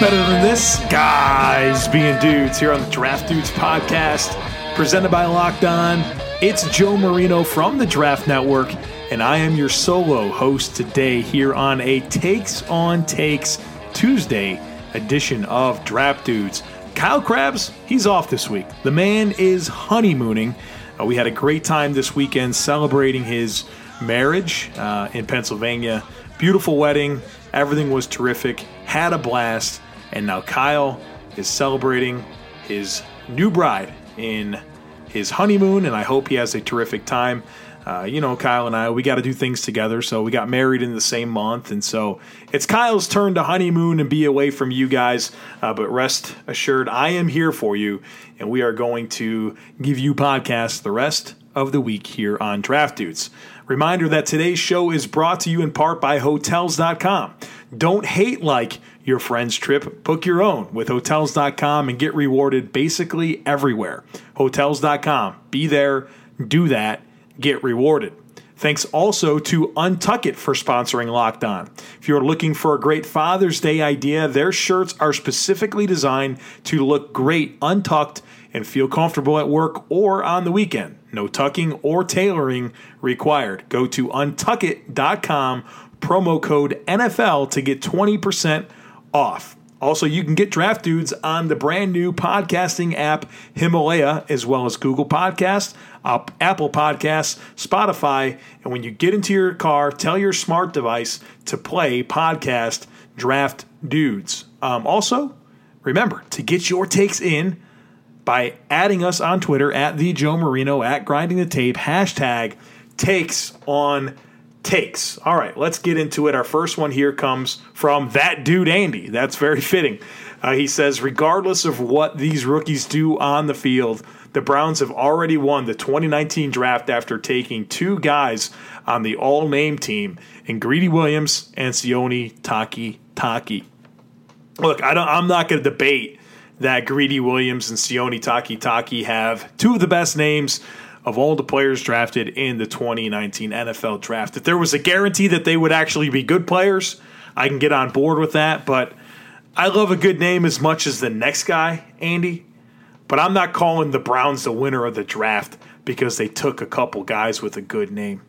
Better than this? Guys being dudes here on the Draft Dudes podcast, presented by Locked On. It's Joe Marino from the Draft Network, and I am your solo host today here on a Takes on Takes Tuesday edition of Draft Dudes. Kyle Crabbs, he's off this week. The man is honeymooning. Uh, we had a great time this weekend celebrating his marriage uh, in Pennsylvania. Beautiful wedding. Everything was terrific. Had a blast. And now Kyle is celebrating his new bride in his honeymoon. And I hope he has a terrific time. Uh, you know, Kyle and I, we got to do things together. So we got married in the same month. And so it's Kyle's turn to honeymoon and be away from you guys. Uh, but rest assured, I am here for you. And we are going to give you podcasts the rest of the week here on Draft Dudes. Reminder that today's show is brought to you in part by Hotels.com. Don't hate like your friend's trip, book your own with Hotels.com and get rewarded basically everywhere. Hotels.com. Be there, do that, get rewarded. Thanks also to Untuck It for sponsoring Locked On. If you're looking for a great Father's Day idea, their shirts are specifically designed to look great untucked and feel comfortable at work or on the weekend. No tucking or tailoring required. Go to untuckit.com, promo code NFL to get 20% off. Also, you can get Draft Dudes on the brand new podcasting app Himalaya, as well as Google Podcasts, Apple Podcasts, Spotify. And when you get into your car, tell your smart device to play podcast Draft Dudes. Um, also, remember to get your takes in by adding us on Twitter at the Joe Marino at Grinding the Tape hashtag takes on takes. All right, let's get into it. Our first one here comes from that dude Andy. That's very fitting. Uh, he says, regardless of what these rookies do on the field, the Browns have already won the 2019 draft after taking two guys on the all name team in Greedy Williams and Sione Taki Taki. Look, I don't, I'm not going to debate that Greedy Williams and Sione Takitaki have two of the best names of all the players drafted in the 2019 NFL draft. If there was a guarantee that they would actually be good players, I can get on board with that. But I love a good name as much as the next guy, Andy. But I'm not calling the Browns the winner of the draft because they took a couple guys with a good name.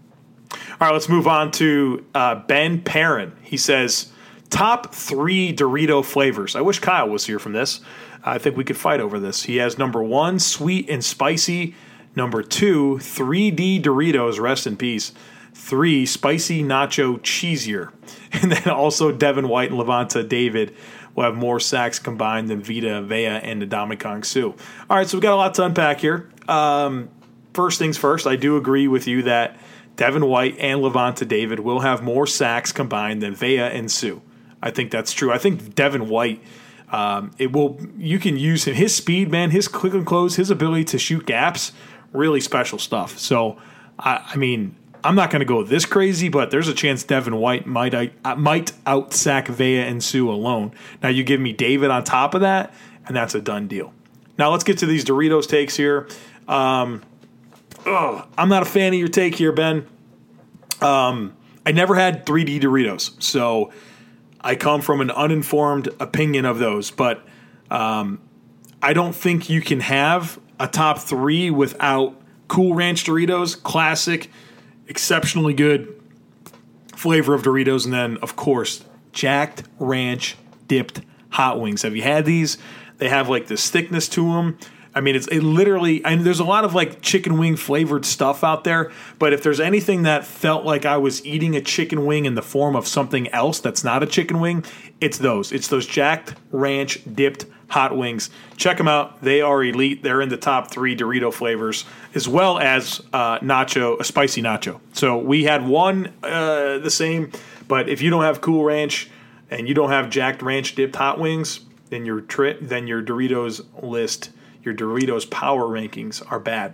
All right, let's move on to uh, Ben Perrin. He says, top three Dorito flavors. I wish Kyle was here from this. I think we could fight over this. He has number one, sweet and spicy. Number two, 3D Doritos, rest in peace. Three, spicy nacho cheesier. And then also Devin White and Lavonte David will have more sacks combined than Vita Vea and Ndamukong Suh. All right, so we've got a lot to unpack here. Um, first things first, I do agree with you that Devin White and Lavonte David will have more sacks combined than Vea and Suh. I think that's true. I think Devin White – um, it will you can use him his speed, man, his quick and close, his ability to shoot gaps, really special stuff. So I, I mean, I'm not going to go this crazy, but there's a chance Devin White might uh, might out sack Vea and Suh alone. Now you give me David on top of that, and that's a done deal. Now let's get to these Doritos takes here. Um, oh, I'm not a fan of your take here, Ben. Um, I never had 3D Doritos, so I come from an uninformed opinion of those, but um, I don't think you can have a top three without Cool Ranch Doritos, classic, exceptionally good flavor of Doritos, and then, of course, Jacked Ranch dipped hot wings. Have you had these? They have like this thickness to them. I mean, it's it literally. Mean, there's a lot of like chicken wing flavored stuff out there, but if there's anything that felt like I was eating a chicken wing in the form of something else that's not a chicken wing, it's those. It's those jacked ranch dipped hot wings. Check them out. They are elite. They're in the top three Dorito flavors, as well as uh, nacho, a spicy nacho. So we had one uh, the same, but if you don't have Cool Ranch and you don't have jacked ranch dipped hot wings, then your tri- then your Doritos list, your Doritos power rankings are bad.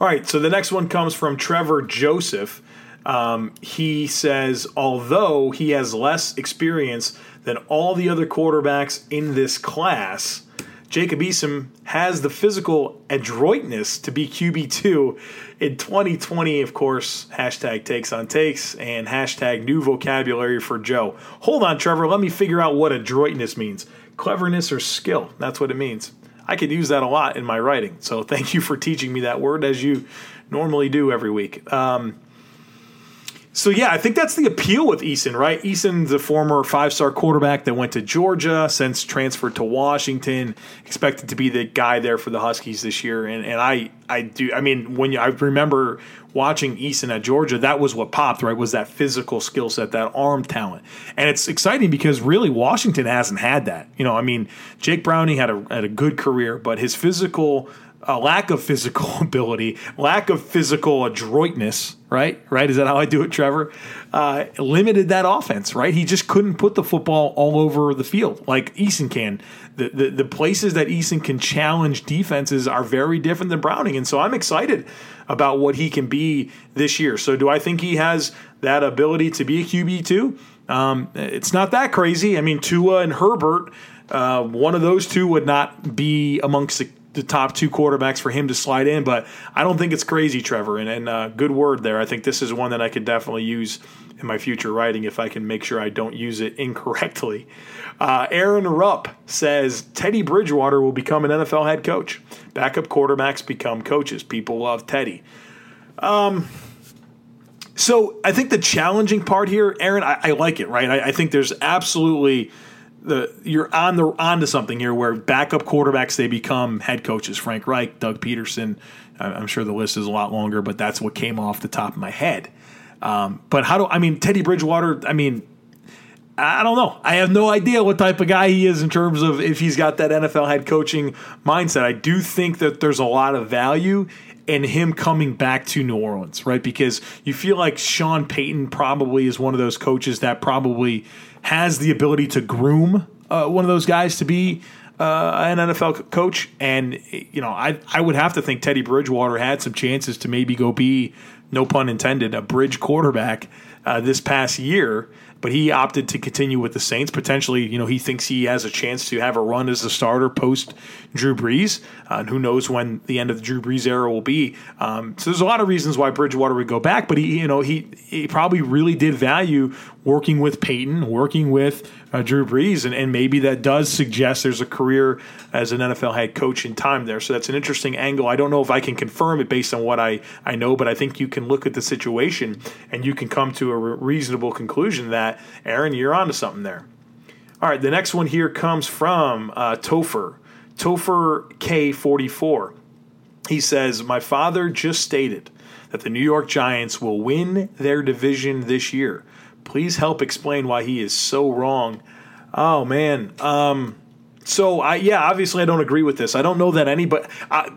All right, so the next one comes from Trevor Joseph. Um, he says, although he has less experience than all the other quarterbacks in this class, Jacob Eason has the physical adroitness to be QB2 in 2020, of course, hashtag takes on takes and hashtag new vocabulary for Joe. Hold on, Trevor, let me figure out what adroitness means. Cleverness or skill, that's what it means. I could use that a lot in my writing, so thank you for teaching me that word as you normally do every week. Um, so yeah, I think that's the appeal with Eason, right? Eason's a former five-star quarterback that went to Georgia, since transferred to Washington, expected to be the guy there for the Huskies this year. And and I I do I mean when you, I remember watching Eason at Georgia, that was what popped, right? Was that physical skill set, that arm talent. And it's exciting because really Washington hasn't had that. You know, I mean, Jake Browning had a had a good career, but his physical a lack of physical ability, lack of physical adroitness, right? Right? Is that how I do it, Trevor? Uh, limited that offense, right? He just couldn't put the football all over the field like Eason can. The, the, the places that Eason can challenge defenses are very different than Browning. And so I'm excited about what he can be this year. So do I think he has that ability to be a QB2? Um, it's not that crazy. I mean, Tua and Herbert, uh, one of those two would not be amongst the the top two quarterbacks for him to slide in, but I don't think it's crazy, Trevor. And, and uh, good word there. I think this is one that I could definitely use in my future writing if I can make sure I don't use it incorrectly. Uh, Aaron Rupp says Teddy Bridgewater will become an NFL head coach. Backup quarterbacks become coaches. People love Teddy. Um, so I think the challenging part here, Aaron, I, I like it, right? I, I think there's absolutely the you're on the onto something here where backup quarterbacks they become head coaches. Frank Reich, Doug Pederson. I'm sure the list is a lot longer, but that's what came off the top of my head. Um, but how do I mean Teddy Bridgewater? I mean, I don't know. I have no idea what type of guy he is in terms of if he's got that NFL head coaching mindset. I do think that there's a lot of value in him coming back to New Orleans, right? Because you feel like Sean Payton probably is one of those coaches that probably has the ability to groom uh, one of those guys to be uh, an NFL coach. And, you know, I, I would have to think Teddy Bridgewater had some chances to maybe go be, no pun intended, a bridge quarterback uh, this past year but he opted to continue with the Saints. Potentially, you know, he thinks he has a chance to have a run as a starter post Drew Brees. Uh, and who knows when the end of the Drew Brees era will be. Um, so there's a lot of reasons why Bridgewater would go back, but he, you know, he he probably really did value working with Payton, working with uh, Drew Brees, and, and maybe that does suggest there's a career as an NFL head coach in time there. So that's an interesting angle. I don't know if I can confirm it based on what I, I know, but I think you can look at the situation and you can come to a re- reasonable conclusion that, Aaron, you're onto something there. All right, the next one here comes from uh, Topher, Topher K44. He says, My father just stated that the New York Giants will win their division this year. Please help explain why he is so wrong. Oh man. Um, so I yeah, obviously I don't agree with this. I don't know that any, but uh,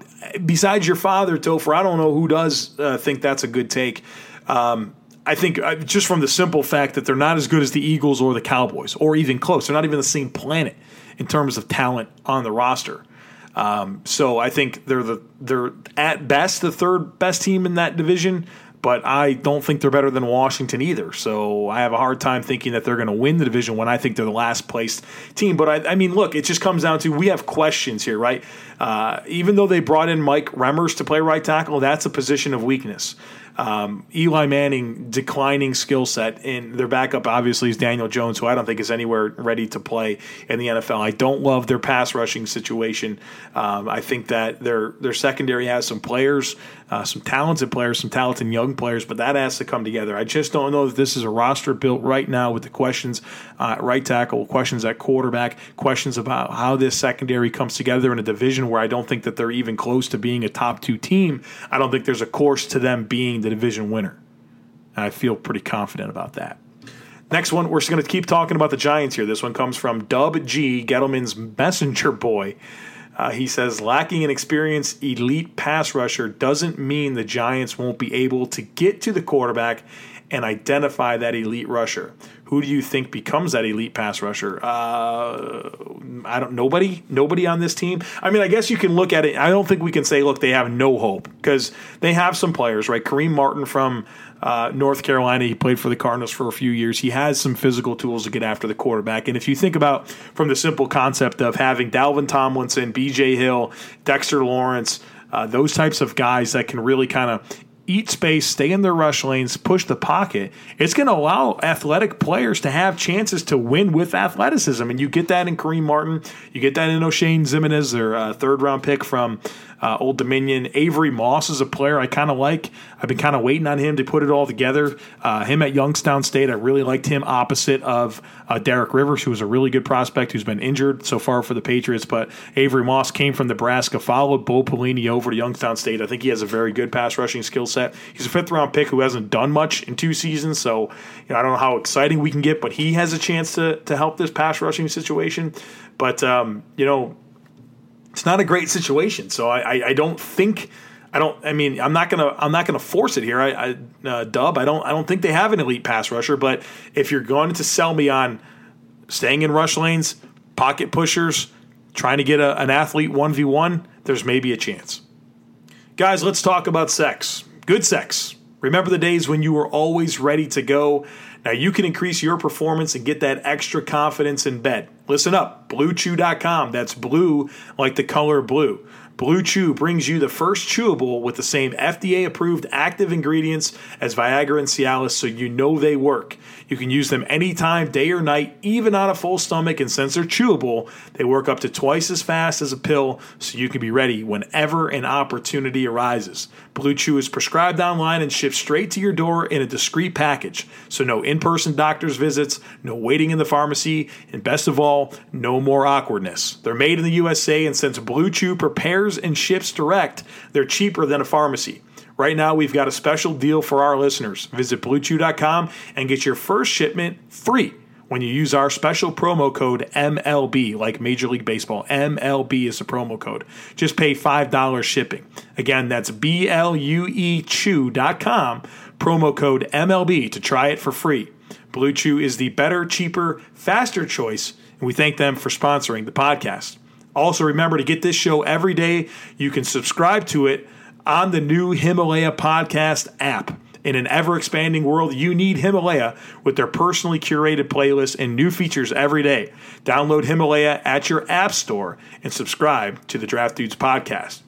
besides your father, Topher, I don't know who does uh, think that's a good take. Um, I think uh, just from the simple fact that they're not as good as the Eagles or the Cowboys, or even close. They're not even the same planet in terms of talent on the roster. Um, so I think they're the they're at best the third best team in that division but I don't think they're better than Washington either. So I have a hard time thinking that they're going to win the division when I think they're the last placed team. But I, I mean, look, it just comes down to we have questions here, right? Uh, even though they brought in Mike Remmers to play right tackle, that's a position of weakness. Um, Eli Manning declining skill set, and their backup obviously is Daniel Jones, who I don't think is anywhere ready to play in the NFL. I don't love their pass rushing situation. Um, I think that their their secondary has some players, uh, some talented players, some talented young players, but that has to come together. I just don't know if this is a roster built right now with the questions uh, right tackle, questions at quarterback, questions about how this secondary comes together in a division where I don't think that they're even close to being a top two team. I don't think there's a course to them being the division winner. And I feel pretty confident about that. Next one, we're just going to keep talking about the Giants here. This one comes from Dub G, Gettleman's messenger boy. Uh, he says, lacking an experienced elite pass rusher doesn't mean the Giants won't be able to get to the quarterback and identify that elite rusher. Who do you think becomes that elite pass rusher? Uh, I don't. Nobody. Nobody on this team. I mean, I guess you can look at it. I don't think we can say, look, they have no hope because they have some players, right? Kareem Martin from uh, North Carolina. He played for the Cardinals for a few years. He has some physical tools to get after the quarterback. And if you think about from the simple concept of having Dalvin Tomlinson, B.J. Hill, Dexter Lawrence. Uh, those types of guys that can really kind of eat space, stay in their rush lanes, push the pocket, it's going to allow athletic players to have chances to win with athleticism. And you get that in Kareem Martin. You get that in Oshane Ximines, their uh, third round pick from uh, Old Dominion. Avery Moss is a player I kind of like. I've been kind of waiting on him to put it all together. Uh, him at Youngstown State, I really liked him opposite of uh, Derek Rivers, who was a really good prospect who's been injured so far for the Patriots. But Avery Moss came from Nebraska, followed Bo Pelini over to Youngstown State. I think he has a very good pass rushing skill set. He's a fifth round pick who hasn't done much in two seasons, so you know, I don't know how exciting we can get, but he has a chance to to help this pass rushing situation. But um, you know, it's not a great situation. So I, I, I don't think. I don't. I mean, I'm not gonna. I'm not gonna force it here. I, I uh, Dub. I don't. I don't think they have an elite pass rusher. But if you're going to sell me on staying in rush lanes, pocket pushers, trying to get a, an athlete one v one, there's maybe a chance. Guys, let's talk about sex. Good sex. Remember the days when you were always ready to go. Now you can increase your performance and get that extra confidence in bed. Listen up, bluechew.com. That's blue like the color blue. Blue Chew brings you the first chewable with the same FDA approved active ingredients as Viagra and Cialis, so you know they work. You can use them anytime, day or night, even on a full stomach, and since they're chewable, they work up to twice as fast as a pill, so you can be ready whenever an opportunity arises. Blue Chew is prescribed online and shipped straight to your door in a discreet package, so no in person doctor's visits, no waiting in the pharmacy, and best of all, no more awkwardness. They're made in the USA, and since Blue Chew prepares and ships direct, they're cheaper than a pharmacy. Right now, we've got a special deal for our listeners. Visit BlueChew.com and get your first shipment free when you use our special promo code MLB, like Major League Baseball. MLB is the promo code. Just pay $5 shipping. Again, that's B L U E Chew.com, promo code MLB to try it for free. Blue Chew is the better, cheaper, faster choice, and we thank them for sponsoring the podcast. Also, remember to get this show every day. You can subscribe to it on the new Himalaya podcast app. In an ever expanding world, you need Himalaya with their personally curated playlists and new features every day. Download Himalaya at your app store and subscribe to the Draft Dudes podcast.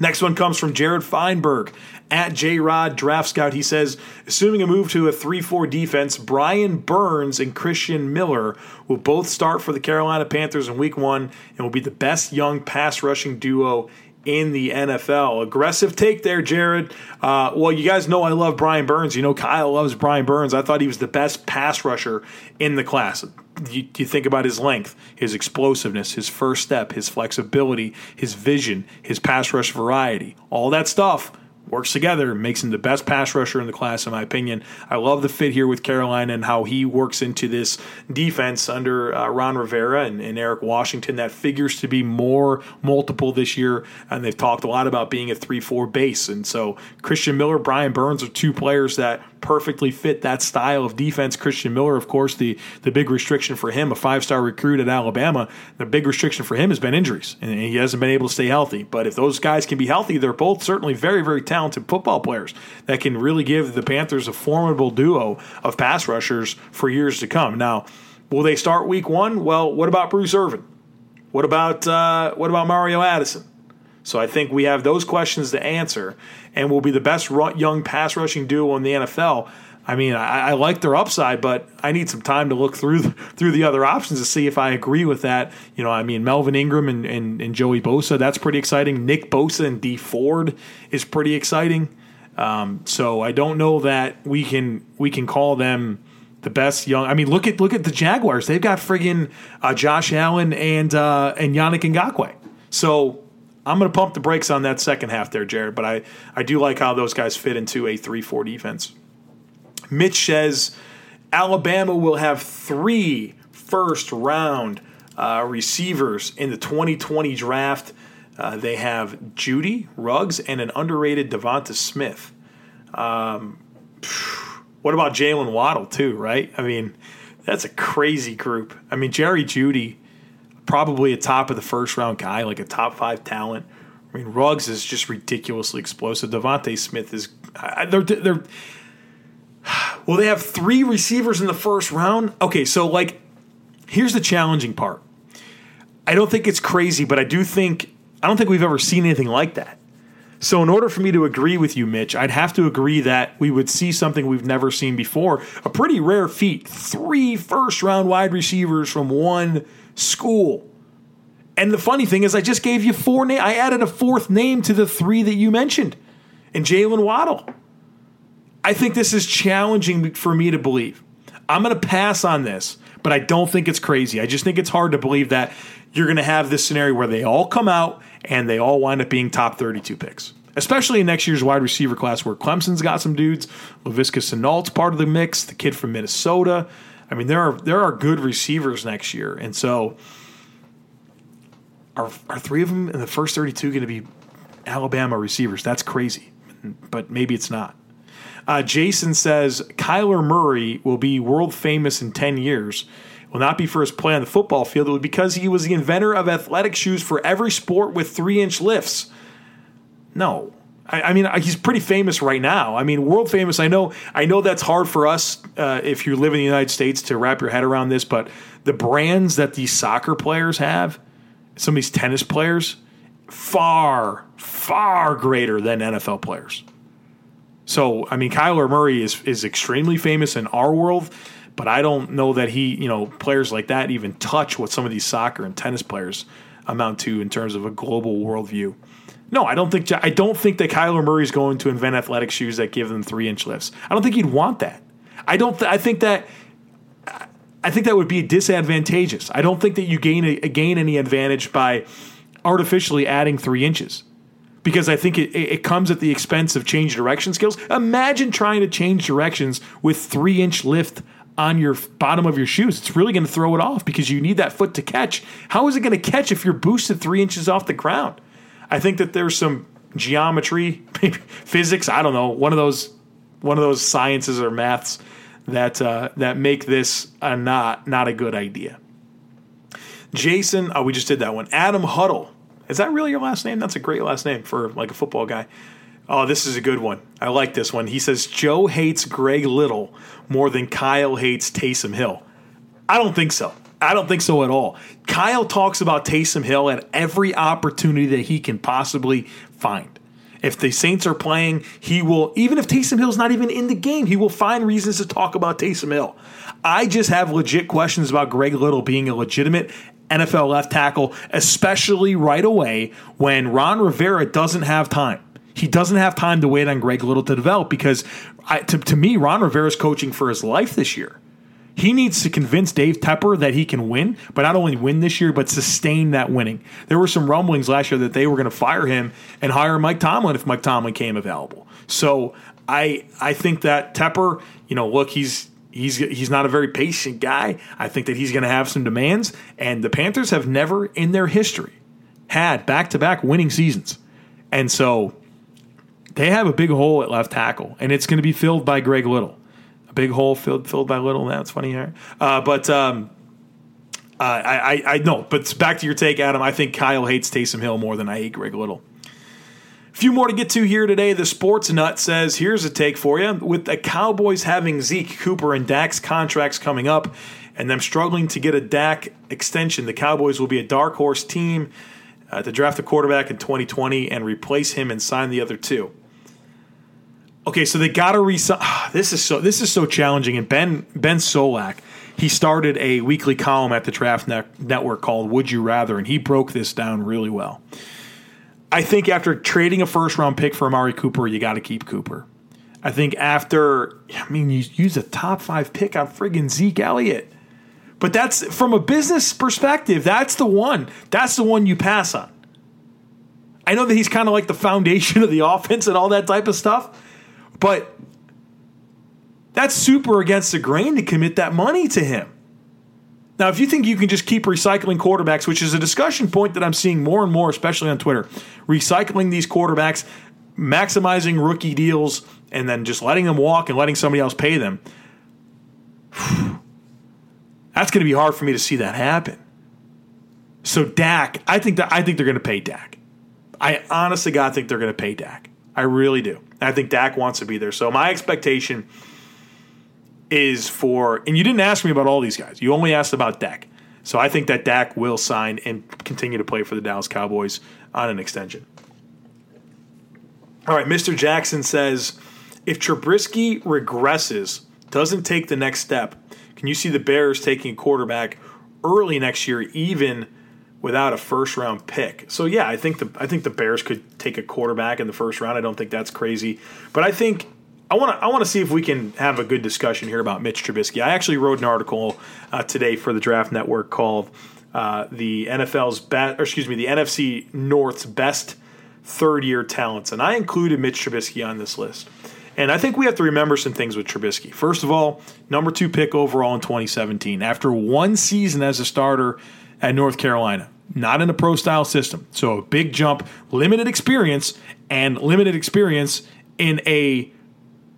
Next one comes from Jared Feinberg at J Rod Draft Scout. He says, assuming a move to a 3 4 defense, Brian Burns and Christian Miller will both start for the Carolina Panthers in week one and will be the best young pass rushing duo in the NFL. Aggressive take there, Jared. Uh, well, you guys know I love Brian Burns. You know Kyle loves Brian Burns. I thought he was the best pass rusher in the class. You, you, think about his length, his explosiveness, his first step, his flexibility, his vision, his pass rush variety, all that stuff works together, makes him the best pass rusher in the class, in my opinion. I love the fit here with Carolina and how he works into this defense under uh, Ron Rivera and, and, Eric Washington. That figures to be more multiple this year, and they've talked a lot about being a 3 4 base. And so Christian Miller, Brian Burns are two players that perfectly fit that style of defense. Christian Miller, of course, the, the big restriction for him, a five star recruit at Alabama, the big restriction for him has been injuries, and he hasn't been able to stay healthy. But if those guys can be healthy, they're both certainly very, very talented football players that can really give the Panthers a formidable duo of pass rushers for years to come. Now, will they start week one? Well, what about Bruce Irvin? What about uh, what about Mario Addison? So I think we have those questions to answer, and will be the best young pass rushing duo in the NFL. I mean, I, I, like their upside, but I need some time to look through the, through the other options to see if I agree with that. You know, I mean, Melvin Ingram and, and, and Joey Bosa, that's pretty exciting. Nick Bosa and Dee Ford is pretty exciting. Um, so I don't know that we can we can call them the best young. I mean, look at look at the Jaguars. They've got friggin' uh, Josh Allen and uh, and Yannick Ngakoue. So I'm going to pump the brakes on that second half there, Jared, but I, I do like how those guys fit into a 3 4 defense. Mitch says Alabama will have three first round uh, receivers in the 2020 draft. Uh, they have Jeudy, Ruggs, and an underrated Devonta Smith. Um, What about Jaylen Waddle too? Right? I mean, that's a crazy group. I mean, Jerry Jeudy, probably a top of the first round guy, like a top five talent. I mean, Ruggs is just ridiculously explosive. DeVonta Smith is they're they're well, they have three receivers in the first round. Okay, so like, here's the challenging part. I don't think it's crazy, but I do think I don't think we've ever seen anything like that. So, in order for me to agree with you, Mitch, I'd have to agree that we would see something we've never seen before. A pretty rare feat. Three first round wide receivers from one school. And the funny thing is, I just gave you four names. I added a fourth name to the three that you mentioned, and Jaylen Waddle. I think this is challenging for me to believe. I'm going to pass on this, but I don't think it's crazy. I just think it's hard to believe that you're going to have this scenario where they all come out and they all wind up being top 32 picks. Especially in next year's wide receiver class where Clemson's got some dudes, Laviska Shenault's part of the mix, the kid from Minnesota. I mean, there are there are good receivers next year. And so are, are three of them in the first 32 going to be Alabama receivers? That's crazy. But maybe it's not. Uh, Jason says Kyler Murray will be world famous in 10 years. Will not be for his play on the football field, it be because he was the inventor of athletic shoes for every sport with three inch lifts. No. I, I mean, he's pretty famous right now. I mean, world famous. I know. I know that's hard for us uh, if you live in the United States to wrap your head around this. But the brands that these soccer players have, some of these tennis players, far, far greater than NFL players. So, I mean, Kyler Murray is is extremely famous in our world, but I don't know that he, you know, players like that even touch what some of these soccer and tennis players amount to in terms of a global worldview. No, I don't think I don't think that Kyler Murray is going to invent athletic shoes that give them three inch lifts. I don't think he'd want that. I don't. Th- I think that. I think that would be disadvantageous. I don't think that you gain a, gain any advantage by artificially adding three inches because I think it, it comes at the expense of change direction skills. Imagine trying to change directions with three inch lift on your bottom of your shoes. It's really going to throw it off because you need that foot to catch. How is it going to catch if you're boosted three inches off the ground? I think that there's some geometry, physics. I don't know one of those one of those sciences or maths that uh, that make this a not not a good idea. Jason, oh, we just did that one. Adam Huddle is that really your last name? That's a great last name for like a football guy. Oh, this is a good one. I like this one. He says Joe hates Greg Little more than Kyle hates Taysom Hill. I don't think so. I don't think so at all. Kyle talks about Taysom Hill at every opportunity that he can possibly find. If the Saints are playing, he will, even if Taysom Hill's not even in the game, he will find reasons to talk about Taysom Hill. I just have legit questions about Greg Little being a legitimate NFL left tackle, especially right away when Ron Rivera doesn't have time. He doesn't have time to wait on Greg Little to develop because, I, to, to me, Ron Rivera is coaching for his life this year. He needs to convince Dave Tepper that he can win, but not only win this year, but sustain that winning. There were some rumblings last year that they were going to fire him and hire Mike Tomlin if Mike Tomlin came available. So I I think that Tepper, you know, look, he's he's he's not a very patient guy. I think that he's going to have some demands, and the Panthers have never in their history had back-to-back winning seasons, and so they have a big hole at left tackle, and it's going to be filled by Greg Little. A big hole filled filled by Little. That's funny here, uh, but. Um, uh, I, I, know, but back to your take, Adam. I think Kyle hates Taysom Hill more than I hate Greg Little A few more to get to here today. The Sports Nut says, here's a take for you. With the Cowboys having Zeke, Cooper, and Dak's contracts coming up, and them struggling to get a Dak extension, the Cowboys will be a dark horse team uh, to draft a quarterback in 2020 and replace him and sign the other two. Okay, so they got to resign. This is so this is so challenging. And Ben Ben Solak, he started a weekly column at the Draft Network called "Would You Rather," and he broke this down really well. I think after trading a first round pick for Amari Cooper, you got to keep Cooper. I think after, I mean, you use a top five pick on friggin' Zeke Elliott. But that's from a business perspective, that's the one. That's the one you pass on. I know that he's kind of like the foundation of the offense and all that type of stuff, but that's super against the grain to commit that money to him. Now, if you think you can just keep recycling quarterbacks, which is a discussion point that I'm seeing more and more, especially on Twitter, recycling these quarterbacks, maximizing rookie deals, and then just letting them walk and letting somebody else pay them. That's going to be hard for me to see that happen. So Dak, I think that I think they're going to pay Dak. I honestly God think they're going to pay Dak. I really do. I think Dak wants to be there. So my expectation is for, and you didn't ask me about all these guys. You only asked about Dak. So I think that Dak will sign and continue to play for the Dallas Cowboys on an extension. All right, Mr. Jackson says if Trubisky regresses, doesn't take the next step, can you see the Bears taking a quarterback early next year, even without a first round pick? So yeah, I think the I think the Bears could take a quarterback in the first round. I don't think that's crazy, but I think I want to I want to see if we can have a good discussion here about Mitch Trubisky. I actually wrote an article uh, today for the Draft Network called uh, "The NFL's best," or excuse me, the NFC North's best third year talents, and I included Mitch Trubisky on this list. And I think we have to remember some things with Trubisky. First of all, number two pick overall in 2017 after one season as a starter at North Carolina, not in a pro style system. So a big jump, limited experience, and limited experience in a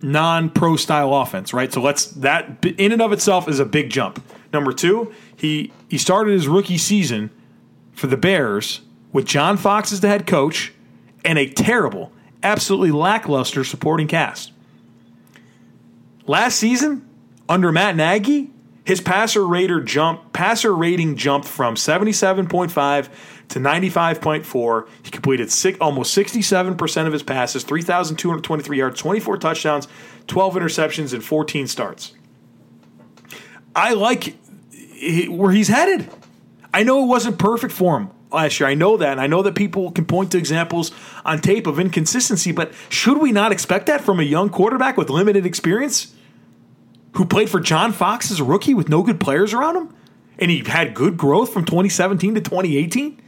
non-pro style offense, right? So let's that in and of itself is a big jump. Number two, he he started his rookie season for the Bears with John Fox as the head coach and a terrible, absolutely lackluster supporting cast. Last season, under Matt Nagy, his passer rater jump passer rating jumped from 77.5 to 95.4. He completed six, almost 67% of his passes, 3,223 yards, 24 touchdowns, 12 interceptions, and 14 starts. I like where he's headed. I know it wasn't perfect for him last year. I know that. And I know that people can point to examples on tape of inconsistency, but should we not expect that from a young quarterback with limited experience who played for John Fox as a rookie with no good players around him? And he had good growth from 2017 to 2018?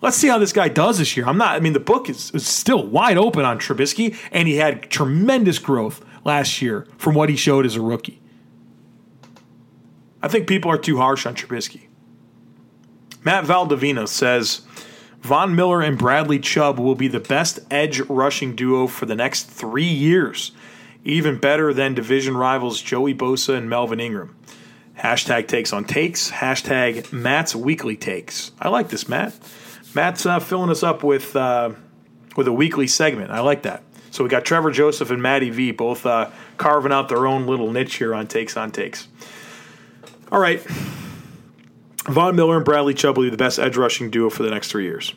Let's see how this guy does this year. I'm not, I mean, the book is, is still wide open on Trubisky, and he had tremendous growth last year from what he showed as a rookie. I think people are too harsh on Trubisky. Matt Valdivino says Von Miller and Bradley Chubb will be the best edge rushing duo for the next three years, even better than division rivals Joey Bosa and Melvin Ingram. Hashtag takes on takes. Hashtag Matt's weekly takes. I like this, Matt. Matt's uh, filling us up with uh, with a weekly segment. I like that. So we got Trevor Joseph and Matty V both uh, carving out their own little niche here on takes on takes. All right, Von Miller and Bradley Chubb will be the best edge rushing duo for the next three years.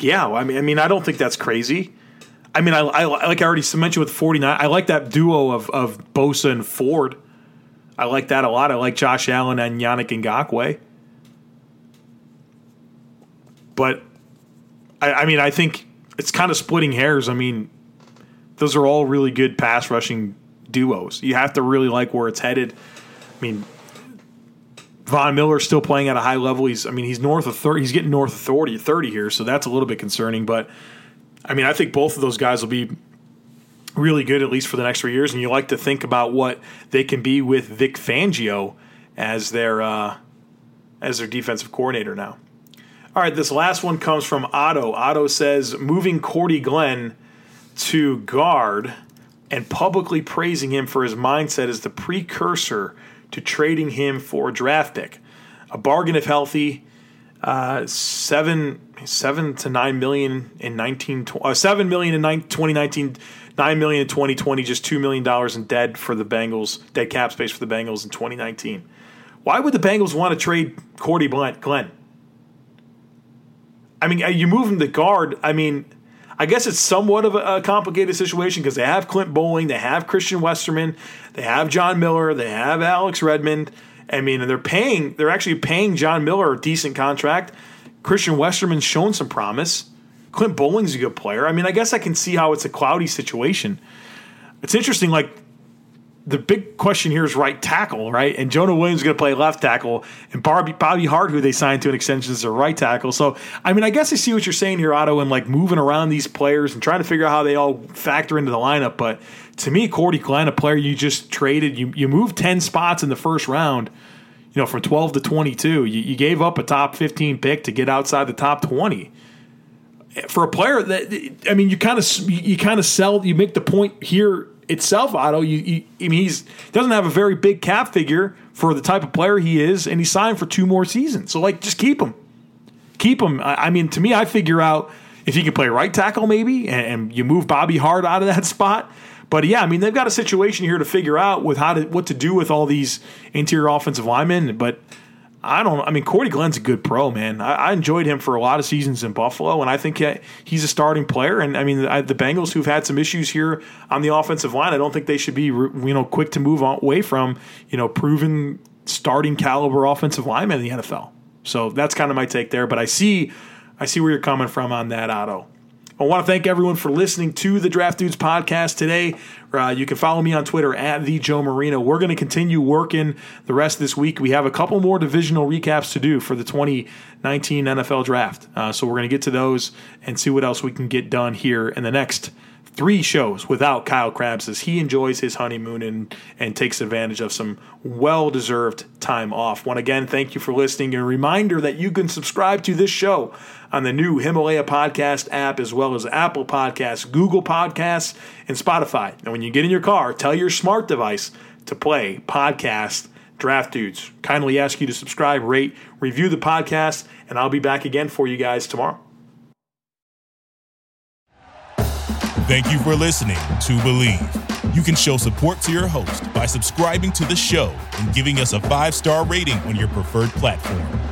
Yeah, I mean, I mean, I don't think that's crazy. I mean, I, I like I already mentioned with 49. I like that duo of of Bosa and Ford. I like that a lot. I like Josh Allen and Yannick Ngakoue. But I, I mean, I think it's kind of splitting hairs. I mean, those are all really good pass rushing duos. You have to really like where it's headed. I mean, Von Miller still playing at a high level. He's, I mean, he's north of 30. He's getting north of 30, 30 here, so that's a little bit concerning. But I mean, I think both of those guys will be really good at least for the next three years. And you like to think about what they can be with Vic Fangio as their uh, as their defensive coordinator now. All right, this last one comes from Otto. Otto says moving Cordy Glenn to guard and publicly praising him for his mindset is the precursor to trading him for a draft pick. A bargain if healthy, uh, seven seven to nine million in nineteen uh, seven million in 2019, nine million in 2020, just two million dollars in dead for the Bengals, dead cap space for the Bengals in 2019. Why would the Bengals want to trade Cordy Blunt, Glenn? I mean, you move him to guard. I mean, I guess it's somewhat of a, complicated situation because they have Clint Boling, they have Christian Westerman, they have John Miller, they have Alex Redmond. I mean, and they're paying, they're actually paying John Miller a decent contract. Christian Westerman's shown some promise. Clint Boling's a good player. I mean, I guess I can see how it's a cloudy situation. It's interesting, like the big question here is right tackle, right? And Jonah Williams is going to play left tackle, and Bobby, Bobby Hart, who they signed to an extension, is a right tackle. So, I mean, I guess I see what you're saying here, Otto, and like moving around these players and trying to figure out how they all factor into the lineup. But to me, Cordy Glenn, a player you just traded, you, you moved 10 spots in the first round, you know, from 12 to 22. You, you gave up a top 15 pick to get outside the top 20. for a player that I mean, you kind of you kind of sell. You make the point here itself, Otto. You, you I mean, he's doesn't have a very big cap figure for the type of player he is, and he signed for two more seasons. So like, just keep him, keep him. I, I mean, to me, I figure out if he can play right tackle maybe, and, and you move Bobby Hart out of that spot. But yeah, I mean, they've got a situation here to figure out with how to what to do with all these interior offensive linemen, but I don't. I mean, Cordy Glenn's a good pro, man. I, I, enjoyed him for a lot of seasons in Buffalo, and I think he's a starting player. And I mean, I, the Bengals, who've had some issues here on the offensive line, I don't think they should be, you know, quick to move on, away from, you know, proven starting caliber offensive linemen in the NFL. So that's kind of my take there. But I see, I see where you're coming from on that, Otto. I want to thank everyone for listening to the Draft Dudes podcast today. Uh, you can follow me on Twitter at the Joe Marino. We're going to continue working the rest of this week. We have a couple more divisional recaps to do for the 2019 NFL Draft, uh, so we're going to get to those and see what else we can get done here in the next three shows without Kyle Crabbs as he enjoys his honeymoon and, and takes advantage of some well deserved time off. Once again, thank you for listening. And a reminder that you can subscribe to this show on the new Himalaya Podcast app, as well as Apple Podcasts, Google Podcasts, and Spotify. And when you get in your car, tell your smart device to play podcast Draft Dudes. Kindly ask you to subscribe, rate, review the podcast, and I'll be back again for you guys tomorrow. Thank you for listening to Bleav. You can show support to your host by subscribing to the show and giving us a five star rating on your preferred platform.